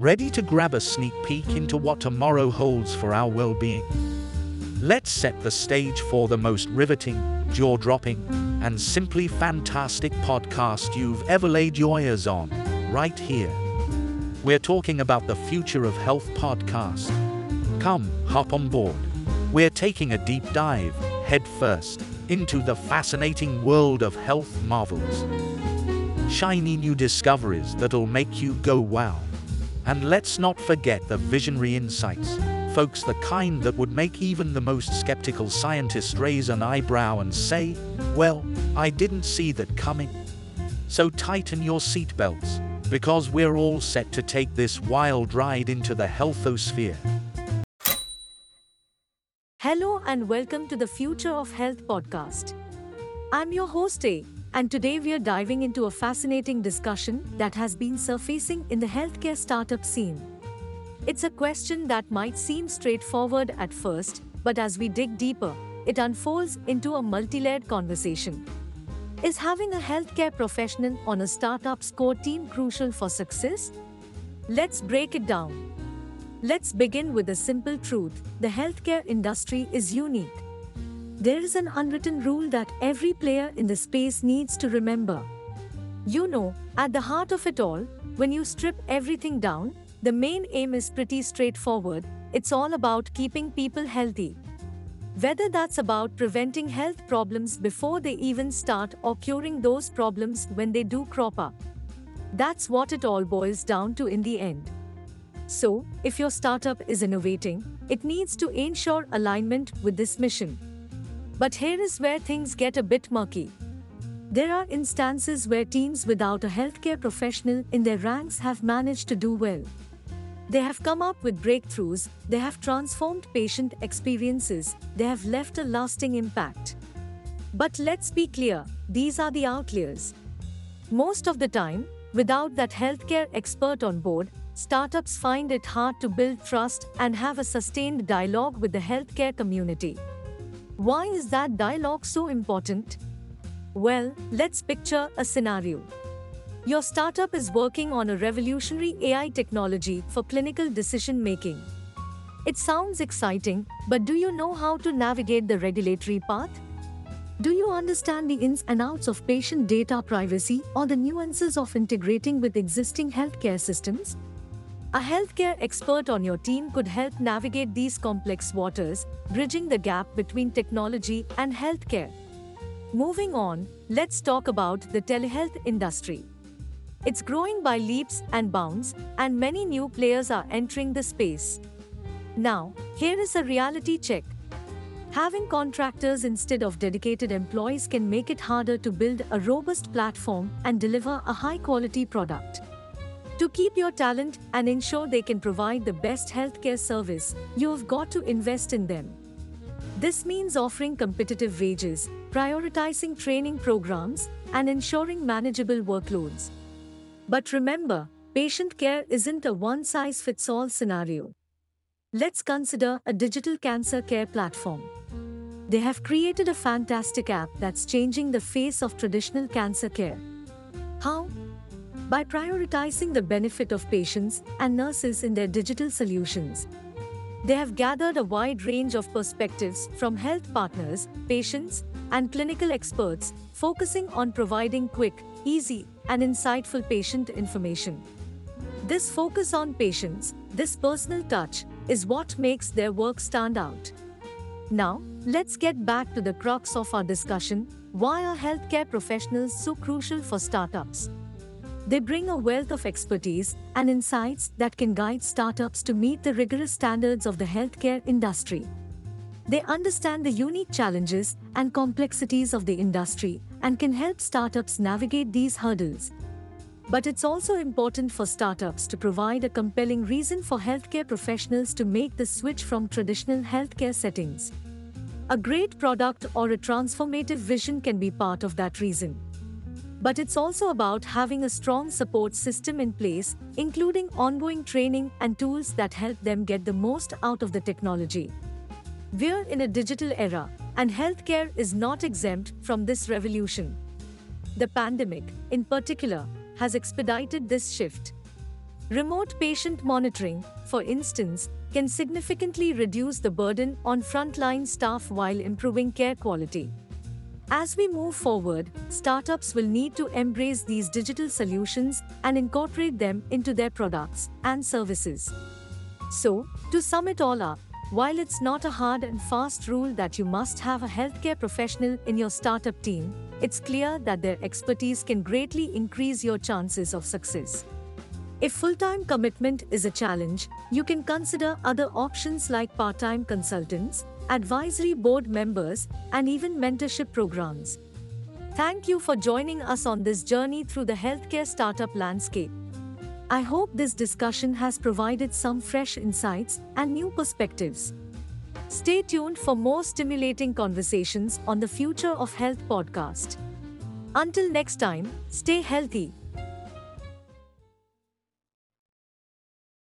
Ready to grab a sneak peek into what tomorrow holds for our well being? Let's set the stage for the most riveting, jaw dropping, and simply fantastic podcast you've ever laid your ears on, right here. We're talking about the Future of Health podcast. Come, hop on board. We're taking a deep dive, head first, into the fascinating world of health marvels. Shiny new discoveries that'll make you go wow. And let's not forget the visionary insights, folks, the kind that would make even the most skeptical scientist raise an eyebrow and say, Well, I didn't see that coming. So tighten your seatbelts, because we're all set to take this wild ride into the healthosphere. Hello and welcome to the Future of Health podcast. I'm your host A, and today we are diving into a fascinating discussion that has been surfacing in the healthcare startup scene. It's a question that might seem straightforward at first, but as we dig deeper, it unfolds into a multi layered conversation. Is having a healthcare professional on a startup's core team crucial for success? Let's break it down. Let's begin with a simple truth the healthcare industry is unique. There is an unwritten rule that every player in the space needs to remember. You know, at the heart of it all, when you strip everything down, the main aim is pretty straightforward it's all about keeping people healthy. Whether that's about preventing health problems before they even start or curing those problems when they do crop up. That's what it all boils down to in the end. So, if your startup is innovating, it needs to ensure alignment with this mission. But here is where things get a bit murky. There are instances where teams without a healthcare professional in their ranks have managed to do well. They have come up with breakthroughs, they have transformed patient experiences, they have left a lasting impact. But let's be clear, these are the outliers. Most of the time, without that healthcare expert on board, startups find it hard to build trust and have a sustained dialogue with the healthcare community. Why is that dialogue so important? Well, let's picture a scenario. Your startup is working on a revolutionary AI technology for clinical decision making. It sounds exciting, but do you know how to navigate the regulatory path? Do you understand the ins and outs of patient data privacy or the nuances of integrating with existing healthcare systems? A healthcare expert on your team could help navigate these complex waters, bridging the gap between technology and healthcare. Moving on, let's talk about the telehealth industry. It's growing by leaps and bounds, and many new players are entering the space. Now, here is a reality check. Having contractors instead of dedicated employees can make it harder to build a robust platform and deliver a high quality product. To keep your talent and ensure they can provide the best healthcare service, you have got to invest in them. This means offering competitive wages, prioritizing training programs, and ensuring manageable workloads. But remember, patient care isn't a one size fits all scenario. Let's consider a digital cancer care platform. They have created a fantastic app that's changing the face of traditional cancer care. How? By prioritizing the benefit of patients and nurses in their digital solutions. They have gathered a wide range of perspectives from health partners, patients, and clinical experts, focusing on providing quick, easy, and insightful patient information. This focus on patients, this personal touch, is what makes their work stand out. Now, let's get back to the crux of our discussion why are healthcare professionals so crucial for startups? They bring a wealth of expertise and insights that can guide startups to meet the rigorous standards of the healthcare industry. They understand the unique challenges and complexities of the industry and can help startups navigate these hurdles. But it's also important for startups to provide a compelling reason for healthcare professionals to make the switch from traditional healthcare settings. A great product or a transformative vision can be part of that reason. But it's also about having a strong support system in place, including ongoing training and tools that help them get the most out of the technology. We're in a digital era, and healthcare is not exempt from this revolution. The pandemic, in particular, has expedited this shift. Remote patient monitoring, for instance, can significantly reduce the burden on frontline staff while improving care quality. As we move forward, startups will need to embrace these digital solutions and incorporate them into their products and services. So, to sum it all up, while it's not a hard and fast rule that you must have a healthcare professional in your startup team, it's clear that their expertise can greatly increase your chances of success. If full time commitment is a challenge, you can consider other options like part time consultants, advisory board members, and even mentorship programs. Thank you for joining us on this journey through the healthcare startup landscape. I hope this discussion has provided some fresh insights and new perspectives. Stay tuned for more stimulating conversations on the Future of Health podcast. Until next time, stay healthy